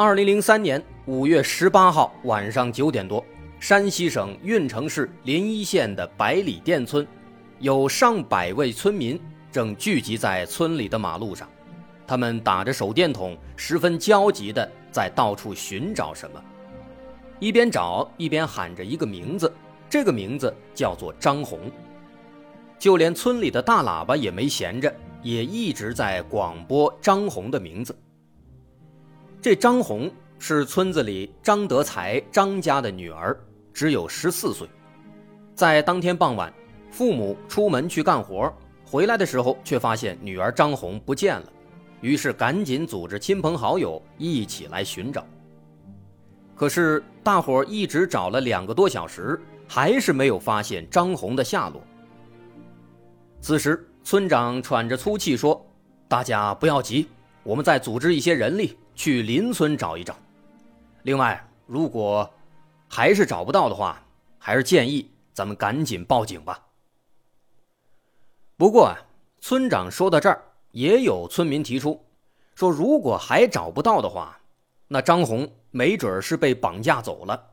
二零零三年五月十八号晚上九点多，山西省运城市临沂县的百里店村，有上百位村民正聚集在村里的马路上，他们打着手电筒，十分焦急地在到处寻找什么，一边找一边喊着一个名字，这个名字叫做张红。就连村里的大喇叭也没闲着，也一直在广播张红的名字。这张红是村子里张德才张家的女儿，只有十四岁。在当天傍晚，父母出门去干活，回来的时候却发现女儿张红不见了，于是赶紧组织亲朋好友一起来寻找。可是大伙一直找了两个多小时，还是没有发现张红的下落。此时，村长喘着粗气说：“大家不要急，我们再组织一些人力。”去邻村找一找。另外，如果还是找不到的话，还是建议咱们赶紧报警吧。不过啊，村长说到这儿，也有村民提出说，如果还找不到的话，那张红没准是被绑架走了。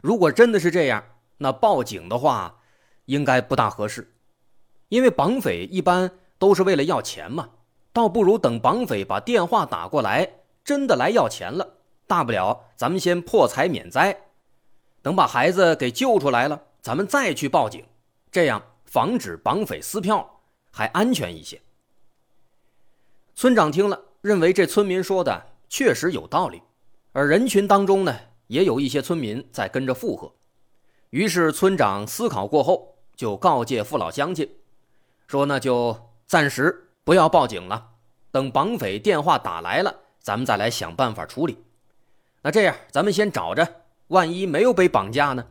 如果真的是这样，那报警的话，应该不大合适，因为绑匪一般都是为了要钱嘛，倒不如等绑匪把电话打过来。真的来要钱了，大不了咱们先破财免灾，等把孩子给救出来了，咱们再去报警，这样防止绑匪撕票还安全一些。村长听了，认为这村民说的确实有道理，而人群当中呢，也有一些村民在跟着附和。于是村长思考过后，就告诫父老乡亲，说那就暂时不要报警了，等绑匪电话打来了。咱们再来想办法处理。那这样，咱们先找着，万一没有被绑架呢？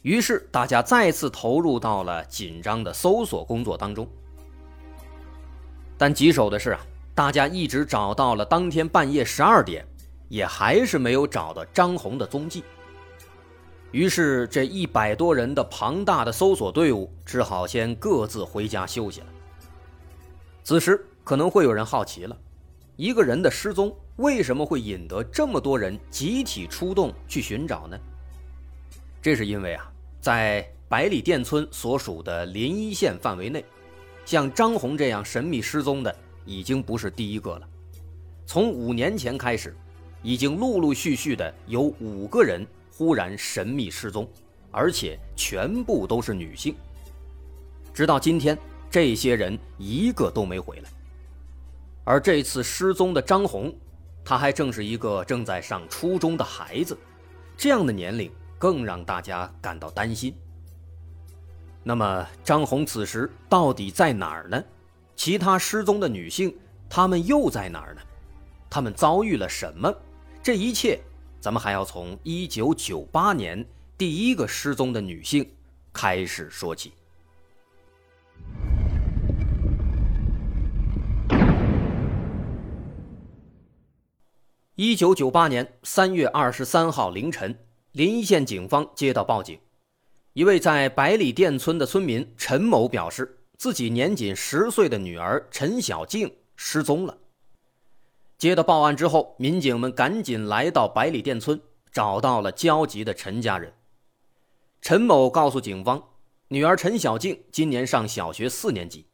于是大家再次投入到了紧张的搜索工作当中。但棘手的是啊，大家一直找到了当天半夜十二点，也还是没有找到张红的踪迹。于是这一百多人的庞大的搜索队伍只好先各自回家休息了。此时可能会有人好奇了。一个人的失踪为什么会引得这么多人集体出动去寻找呢？这是因为啊，在百里店村所属的临沂县范围内，像张红这样神秘失踪的已经不是第一个了。从五年前开始，已经陆陆续续的有五个人忽然神秘失踪，而且全部都是女性。直到今天，这些人一个都没回来。而这次失踪的张红，他还正是一个正在上初中的孩子，这样的年龄更让大家感到担心。那么，张红此时到底在哪儿呢？其他失踪的女性，她们又在哪儿呢？她们遭遇了什么？这一切，咱们还要从1998年第一个失踪的女性开始说起。一九九八年三月二十三号凌晨，临沂县警方接到报警，一位在百里店村的村民陈某表示，自己年仅十岁的女儿陈小静失踪了。接到报案之后，民警们赶紧来到百里店村，找到了焦急的陈家人。陈某告诉警方，女儿陈小静今年上小学四年级，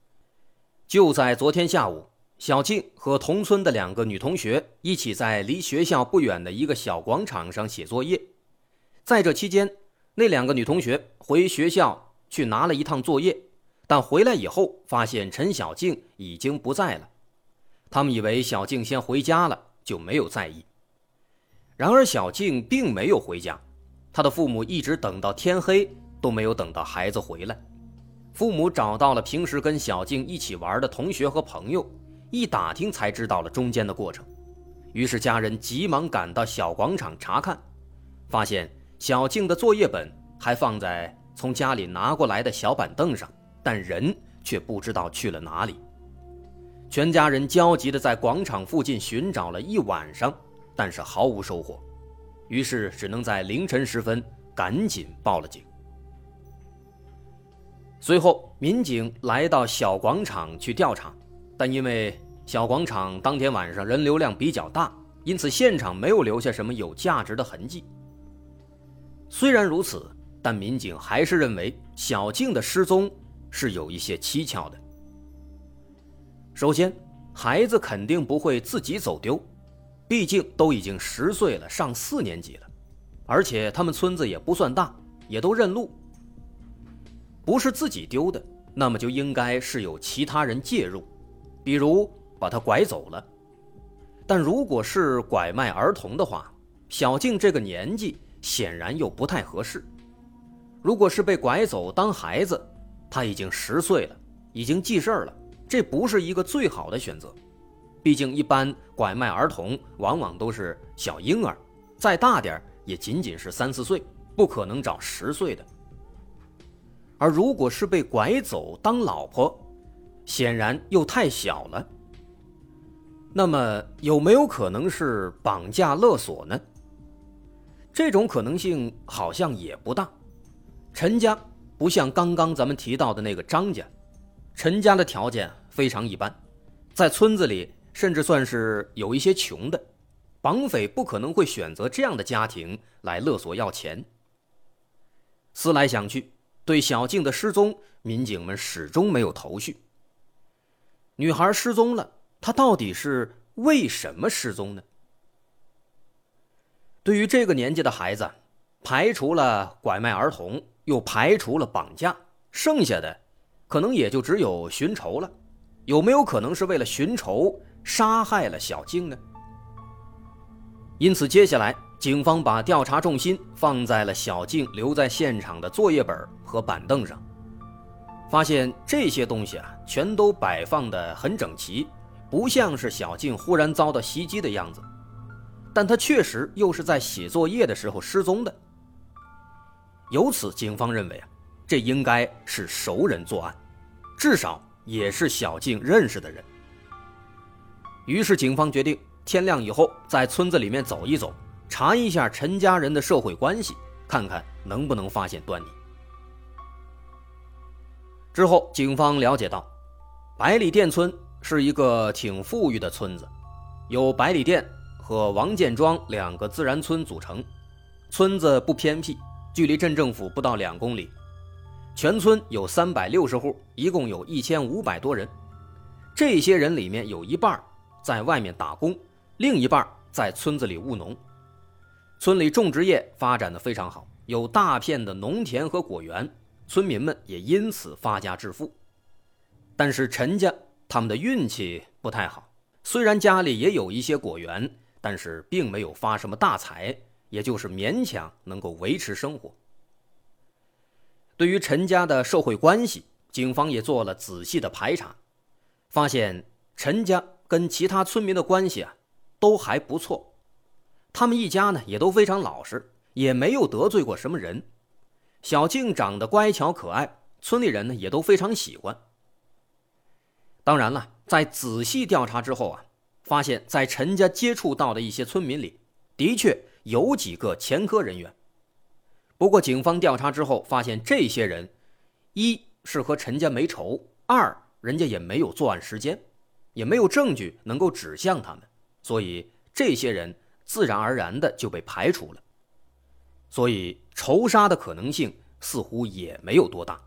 就在昨天下午。小静和同村的两个女同学一起在离学校不远的一个小广场上写作业，在这期间，那两个女同学回学校去拿了一趟作业，但回来以后发现陈小静已经不在了，他们以为小静先回家了，就没有在意。然而小静并没有回家，她的父母一直等到天黑都没有等到孩子回来，父母找到了平时跟小静一起玩的同学和朋友。一打听才知道了中间的过程，于是家人急忙赶到小广场查看，发现小静的作业本还放在从家里拿过来的小板凳上，但人却不知道去了哪里。全家人焦急地在广场附近寻找了一晚上，但是毫无收获，于是只能在凌晨时分赶紧报了警。随后，民警来到小广场去调查，但因为小广场当天晚上人流量比较大，因此现场没有留下什么有价值的痕迹。虽然如此，但民警还是认为小静的失踪是有一些蹊跷的。首先，孩子肯定不会自己走丢，毕竟都已经十岁了，上四年级了，而且他们村子也不算大，也都认路。不是自己丢的，那么就应该是有其他人介入，比如把他拐走了。但如果是拐卖儿童的话，小静这个年纪显然又不太合适。如果是被拐走当孩子，他已经十岁了，已经记事儿了。这不是一个最好的选择，毕竟一般拐卖儿童往往都是小婴儿，再大点也仅仅是三四岁，不可能找十岁的。而如果是被拐走当老婆，显然又太小了。那么有没有可能是绑架勒索呢？这种可能性好像也不大。陈家不像刚刚咱们提到的那个张家。陈家的条件非常一般，在村子里甚至算是有一些穷的，绑匪不可能会选择这样的家庭来勒索要钱。思来想去，对小静的失踪，民警们始终没有头绪。女孩失踪了，他到底是为什么失踪呢？对于这个年纪的孩子，排除了拐卖儿童，又排除了绑架，剩下的。可能也就只有寻仇了，有没有可能是为了寻仇杀害了小静呢？因此，接下来警方把调查重心放在了小静留在现场的作业本和板凳上，发现这些东西啊，全都摆放的很整齐，不像是小静忽然遭到袭击的样子，但她确实又是在写作业的时候失踪的。由此，警方认为啊，这应该是熟人作案。至少也是小静认识的人。于是，警方决定天亮以后在村子里面走一走，查一下陈家人的社会关系，看看能不能发现端倪。之后，警方了解到，百里店村是一个挺富裕的村子，由百里店和王建庄两个自然村组成，村子不偏僻，距离镇政府不到两公里。全村有三百六十户，一共有一千五百多人。这些人里面有一半在外面打工，另一半在村子里务农。村里种植业发展的非常好，有大片的农田和果园，村民们也因此发家致富。但是陈家他们的运气不太好，虽然家里也有一些果园，但是并没有发什么大财，也就是勉强能够维持生活。对于陈家的社会关系，警方也做了仔细的排查，发现陈家跟其他村民的关系啊都还不错，他们一家呢也都非常老实，也没有得罪过什么人。小静长得乖巧可爱，村里人呢也都非常喜欢。当然了，在仔细调查之后啊，发现，在陈家接触到的一些村民里，的确有几个前科人员。不过，警方调查之后发现，这些人，一是和陈家没仇，二人家也没有作案时间，也没有证据能够指向他们，所以这些人自然而然的就被排除了。所以仇杀的可能性似乎也没有多大。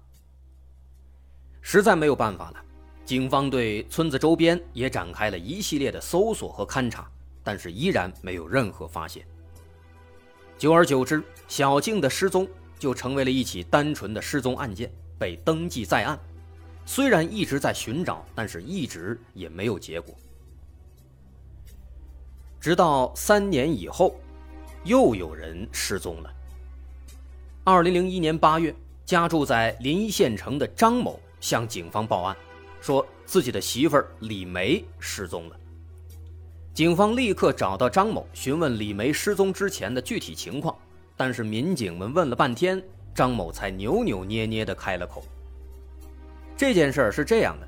实在没有办法了，警方对村子周边也展开了一系列的搜索和勘查，但是依然没有任何发现。久而久之，小静的失踪就成为了一起单纯的失踪案件，被登记在案。虽然一直在寻找，但是一直也没有结果。直到三年以后，又有人失踪了。二零零一年八月，家住在临沂县城的张某向警方报案，说自己的媳妇儿李梅失踪了。警方立刻找到张某，询问李梅失踪之前的具体情况。但是民警们问了半天，张某才扭扭捏捏地开了口。这件事儿是这样的，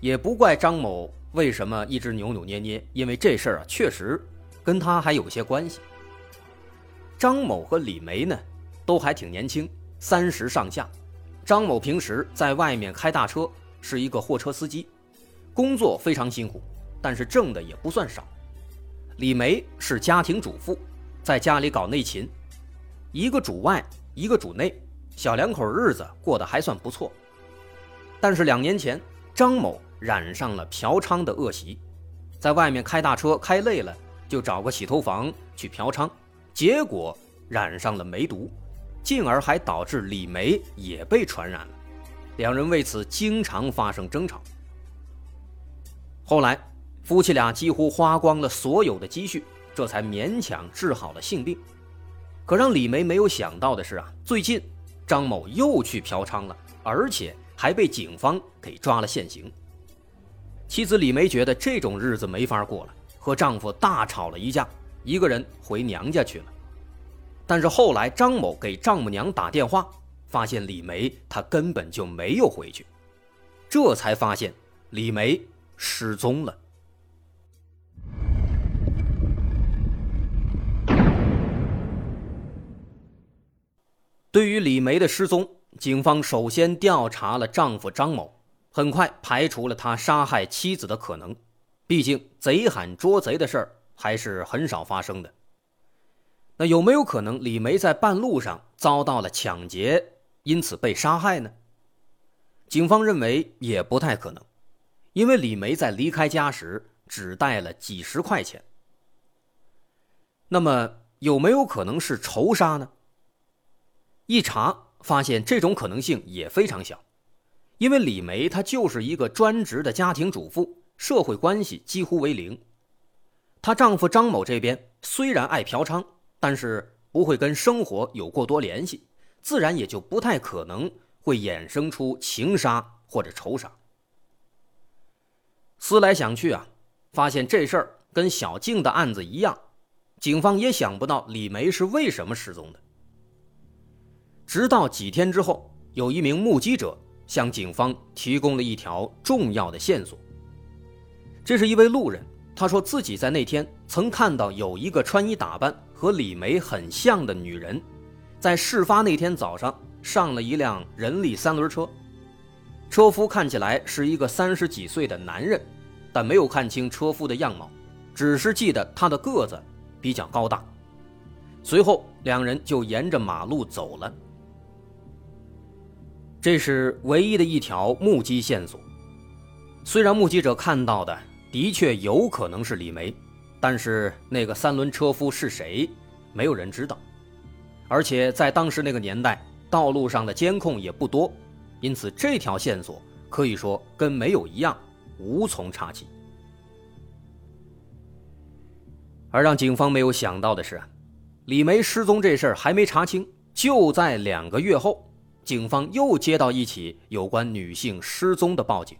也不怪张某为什么一直扭扭捏捏，因为这事儿啊确实跟他还有些关系。张某和李梅呢，都还挺年轻，三十上下。张某平时在外面开大车，是一个货车司机，工作非常辛苦。但是挣的也不算少。李梅是家庭主妇，在家里搞内勤，一个主外，一个主内，小两口日子过得还算不错。但是两年前，张某染上了嫖娼的恶习，在外面开大车开累了，就找个洗头房去嫖娼，结果染上了梅毒，进而还导致李梅也被传染了，两人为此经常发生争吵。后来。夫妻俩几乎花光了所有的积蓄，这才勉强治好了性病。可让李梅没有想到的是啊，最近张某又去嫖娼了，而且还被警方给抓了现行。妻子李梅觉得这种日子没法过了，和丈夫大吵了一架，一个人回娘家去了。但是后来张某给丈母娘打电话，发现李梅她根本就没有回去，这才发现李梅失踪了。对于李梅的失踪，警方首先调查了丈夫张某，很快排除了他杀害妻子的可能。毕竟贼喊捉贼的事儿还是很少发生的。那有没有可能李梅在半路上遭到了抢劫，因此被杀害呢？警方认为也不太可能，因为李梅在离开家时只带了几十块钱。那么有没有可能是仇杀呢？一查发现，这种可能性也非常小，因为李梅她就是一个专职的家庭主妇，社会关系几乎为零。她丈夫张某这边虽然爱嫖娼，但是不会跟生活有过多联系，自然也就不太可能会衍生出情杀或者仇杀。思来想去啊，发现这事儿跟小静的案子一样，警方也想不到李梅是为什么失踪的。直到几天之后，有一名目击者向警方提供了一条重要的线索。这是一位路人，他说自己在那天曾看到有一个穿衣打扮和李梅很像的女人，在事发那天早上上了一辆人力三轮车，车夫看起来是一个三十几岁的男人，但没有看清车夫的样貌，只是记得他的个子比较高大。随后，两人就沿着马路走了。这是唯一的一条目击线索。虽然目击者看到的的确有可能是李梅，但是那个三轮车夫是谁，没有人知道。而且在当时那个年代，道路上的监控也不多，因此这条线索可以说跟没有一样，无从查起。而让警方没有想到的是，李梅失踪这事儿还没查清，就在两个月后。警方又接到一起有关女性失踪的报警。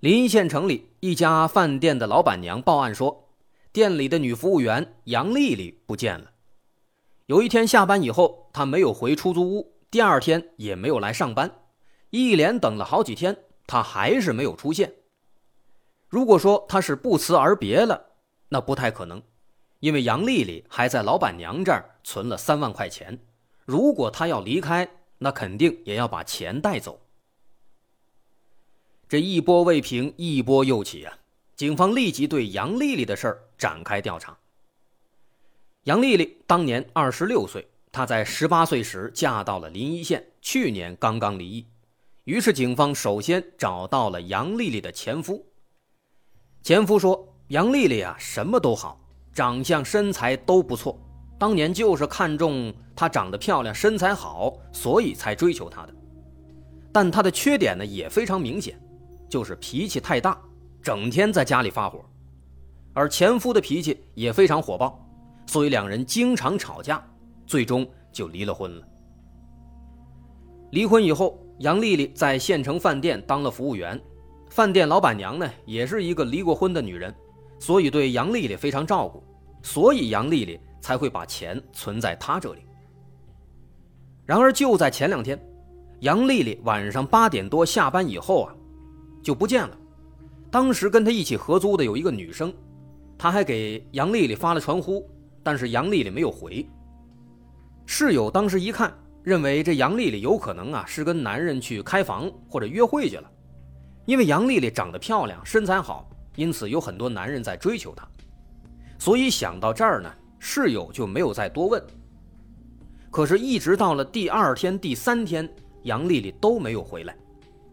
临沂县城里一家饭店的老板娘报案说，店里的女服务员杨丽丽不见了。有一天下班以后，他没有回出租屋，第二天也没有来上班，一连等了好几天，他还是没有出现。如果说他是不辞而别了，那不太可能，因为杨丽丽还在老板娘这儿存了三万块钱。如果他要离开，那肯定也要把钱带走。这一波未平，一波又起啊！警方立即对杨丽丽的事儿展开调查。杨丽丽当年二十六岁，她在十八岁时嫁到了临沂县，去年刚刚离异。于是警方首先找到了杨丽丽的前夫。前夫说：“杨丽丽啊，什么都好，长相身材都不错。”当年就是看中她长得漂亮、身材好，所以才追求她的。但她的缺点呢也非常明显，就是脾气太大，整天在家里发火。而前夫的脾气也非常火爆，所以两人经常吵架，最终就离了婚了。离婚以后，杨丽丽在县城饭店当了服务员，饭店老板娘呢也是一个离过婚的女人，所以对杨丽丽非常照顾，所以杨丽丽才会把钱存在她这里。然而就在前两天，杨丽丽晚上八点多下班以后啊，就不见了。当时跟她一起合租的有一个女生，她还给杨丽丽发了传呼，但是杨丽丽没有回。室友当时一看，认为这杨丽丽有可能啊是跟男人去开房或者约会去了，因为杨丽丽长得漂亮，身材好，因此有很多男人在追求她。所以想到这儿呢，室友就没有再多问。可是，一直到了第二天、第三天，杨丽丽都没有回来，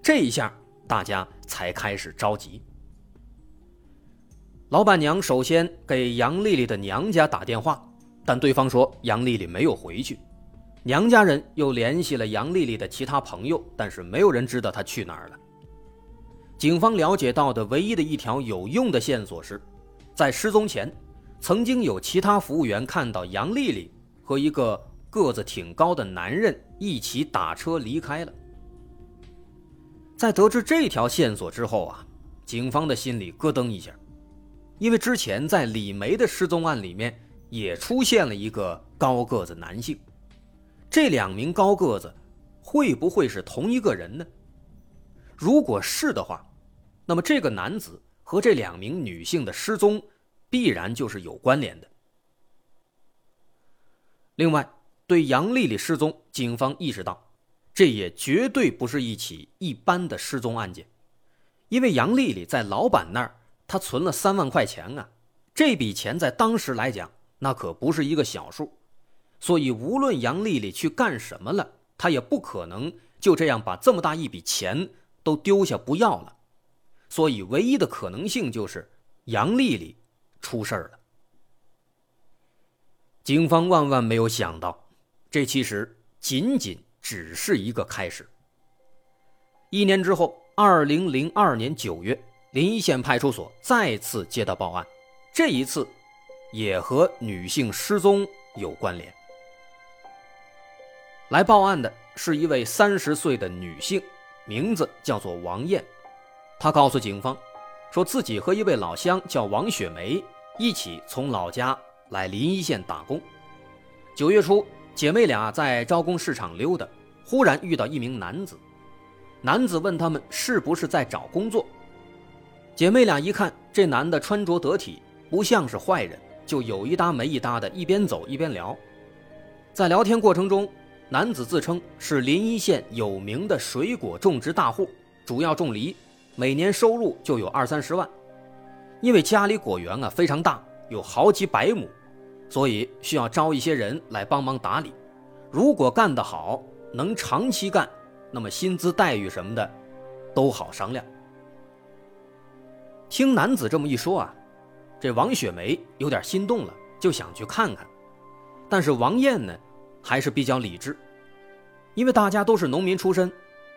这一下大家才开始着急。老板娘首先给杨丽丽的娘家打电话，但对方说杨丽丽没有回去。娘家人又联系了杨丽丽的其他朋友，但是没有人知道她去哪儿了。警方了解到的唯一的一条有用的线索是，在失踪前，曾经有其他服务员看到杨丽丽和一个。个子挺高的男人一起打车离开了。在得知这条线索之后啊，警方的心里咯噔一下，因为之前在李梅的失踪案里面也出现了一个高个子男性，这两名高个子会不会是同一个人呢？如果是的话，那么这个男子和这两名女性的失踪必然就是有关联的。另外。对杨丽丽失踪，警方意识到，这也绝对不是一起一般的失踪案件，因为杨丽丽在老板那儿，他存了三万块钱啊，这笔钱在当时来讲，那可不是一个小数，所以无论杨丽丽去干什么了，她也不可能就这样把这么大一笔钱都丢下不要了，所以唯一的可能性就是杨丽丽出事儿了。警方万万没有想到。这其实仅仅只是一个开始。一年之后，二零零二年九月，临沂县派出所再次接到报案，这一次也和女性失踪有关联。来报案的是一位三十岁的女性，名字叫做王艳。她告诉警方，说自己和一位老乡叫王雪梅一起从老家来临沂县打工。九月初。姐妹俩在招工市场溜达，忽然遇到一名男子。男子问他们是不是在找工作。姐妹俩一看这男的穿着得体，不像是坏人，就有一搭没一搭的，一边走一边聊。在聊天过程中，男子自称是临沂县有名的水果种植大户，主要种梨，每年收入就有二三十万。因为家里果园啊非常大，有好几百亩。所以需要招一些人来帮忙打理，如果干得好，能长期干，那么薪资待遇什么的都好商量。听男子这么一说啊，这王雪梅有点心动了，就想去看看。但是王艳呢，还是比较理智，因为大家都是农民出身，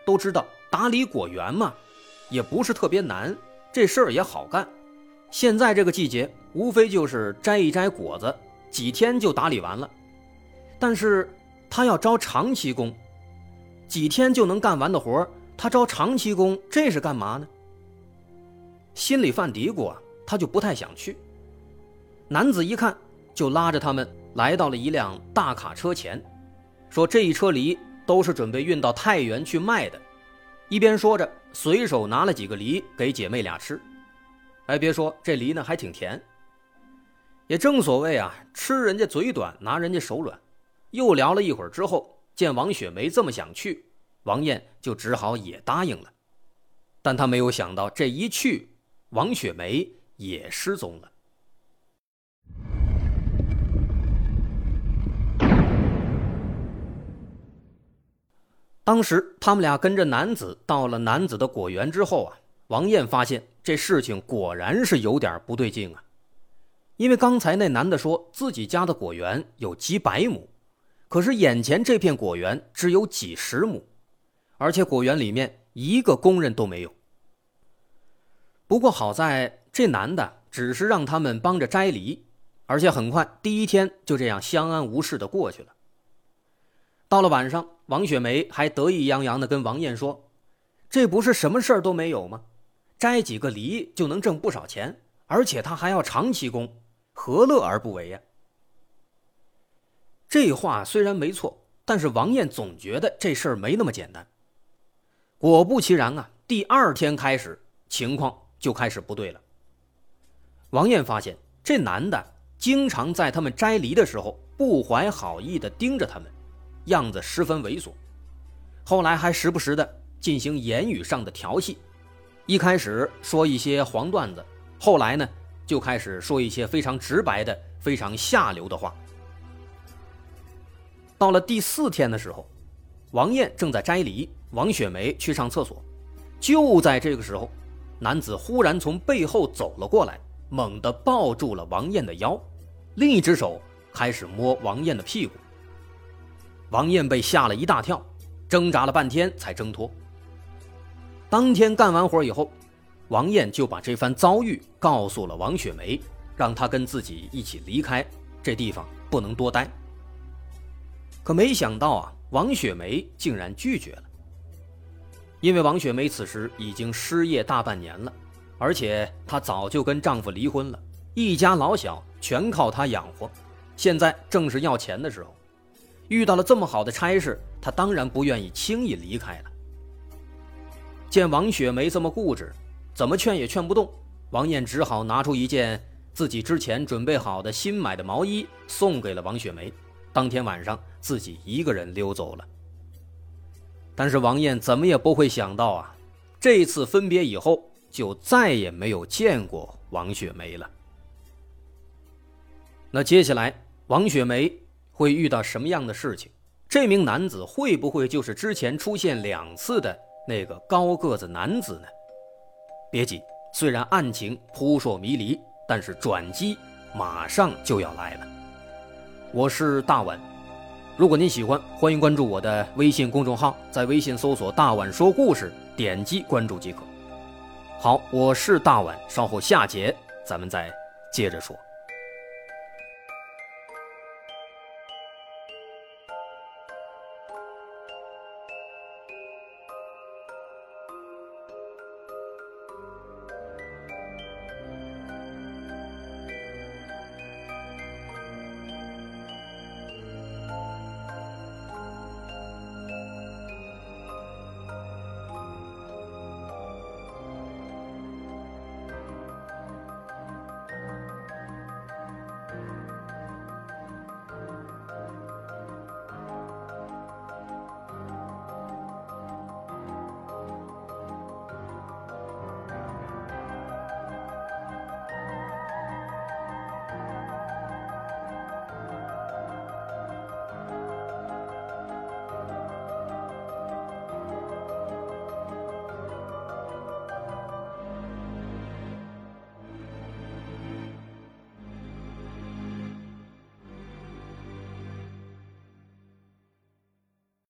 都知道打理果园嘛，也不是特别难，这事儿也好干。现在这个季节，无非就是摘一摘果子。几天就打理完了，但是他要招长期工，几天就能干完的活他招长期工，这是干嘛呢？心里犯嘀咕啊，他就不太想去。男子一看，就拉着他们来到了一辆大卡车前，说这一车梨都是准备运到太原去卖的。一边说着，随手拿了几个梨给姐妹俩吃。哎，别说这梨呢，还挺甜。也正所谓啊，吃人家嘴短，拿人家手软。又聊了一会儿之后，见王雪梅这么想去，王艳就只好也答应了。但他没有想到，这一去，王雪梅也失踪了。当时他们俩跟着男子到了男子的果园之后啊，王艳发现这事情果然是有点不对劲啊。因为刚才那男的说自己家的果园有几百亩，可是眼前这片果园只有几十亩，而且果园里面一个工人都没有。不过好在这男的只是让他们帮着摘梨，而且很快第一天就这样相安无事的过去了。到了晚上，王雪梅还得意洋洋的跟王艳说：“这不是什么事儿都没有吗？摘几个梨就能挣不少钱。”而且他还要长期工，何乐而不为呀？这话虽然没错，但是王艳总觉得这事儿没那么简单。果不其然啊，第二天开始情况就开始不对了。王艳发现这男的经常在他们摘梨的时候不怀好意地盯着他们，样子十分猥琐。后来还时不时的进行言语上的调戏，一开始说一些黄段子，后来呢就开始说一些非常直白的、非常下流的话。到了第四天的时候，王艳正在摘梨，王雪梅去上厕所。就在这个时候，男子忽然从背后走了过来，猛地抱住了王艳的腰，另一只手开始摸王艳的屁股。王艳被吓了一大跳。挣扎了半天才挣脱。当天干完活以后，王艳就把这番遭遇告诉了王雪梅，让她跟自己一起离开这地方，不能多待。可没想到啊，王雪梅竟然拒绝了。因为王雪梅此时已经失业大半年了，而且她早就跟丈夫离婚了，一家老小全靠她养活，现在正是要钱的时候。遇到了这么好的差事，她当然不愿意轻易离开了。见王雪梅这么固执，怎么劝也劝不动，王艳只好拿出一件自己之前准备好的新买的毛衣，送给了王雪梅。当天晚上，自己一个人溜走了。但是王艳怎么也不会想到啊，这次分别以后，就再也没有见过王雪梅了。那接下来，王雪梅。会遇到什么样的事情？这名男子会不会就是之前出现两次的那个高个子男子呢？别急，虽然案情扑朔迷离，但是转机马上就要来了。我是大碗，如果您喜欢，欢迎关注我的微信公众号，在微信搜索“大碗说故事”，点击关注即可。好，我是大碗，稍后下节咱们再接着说。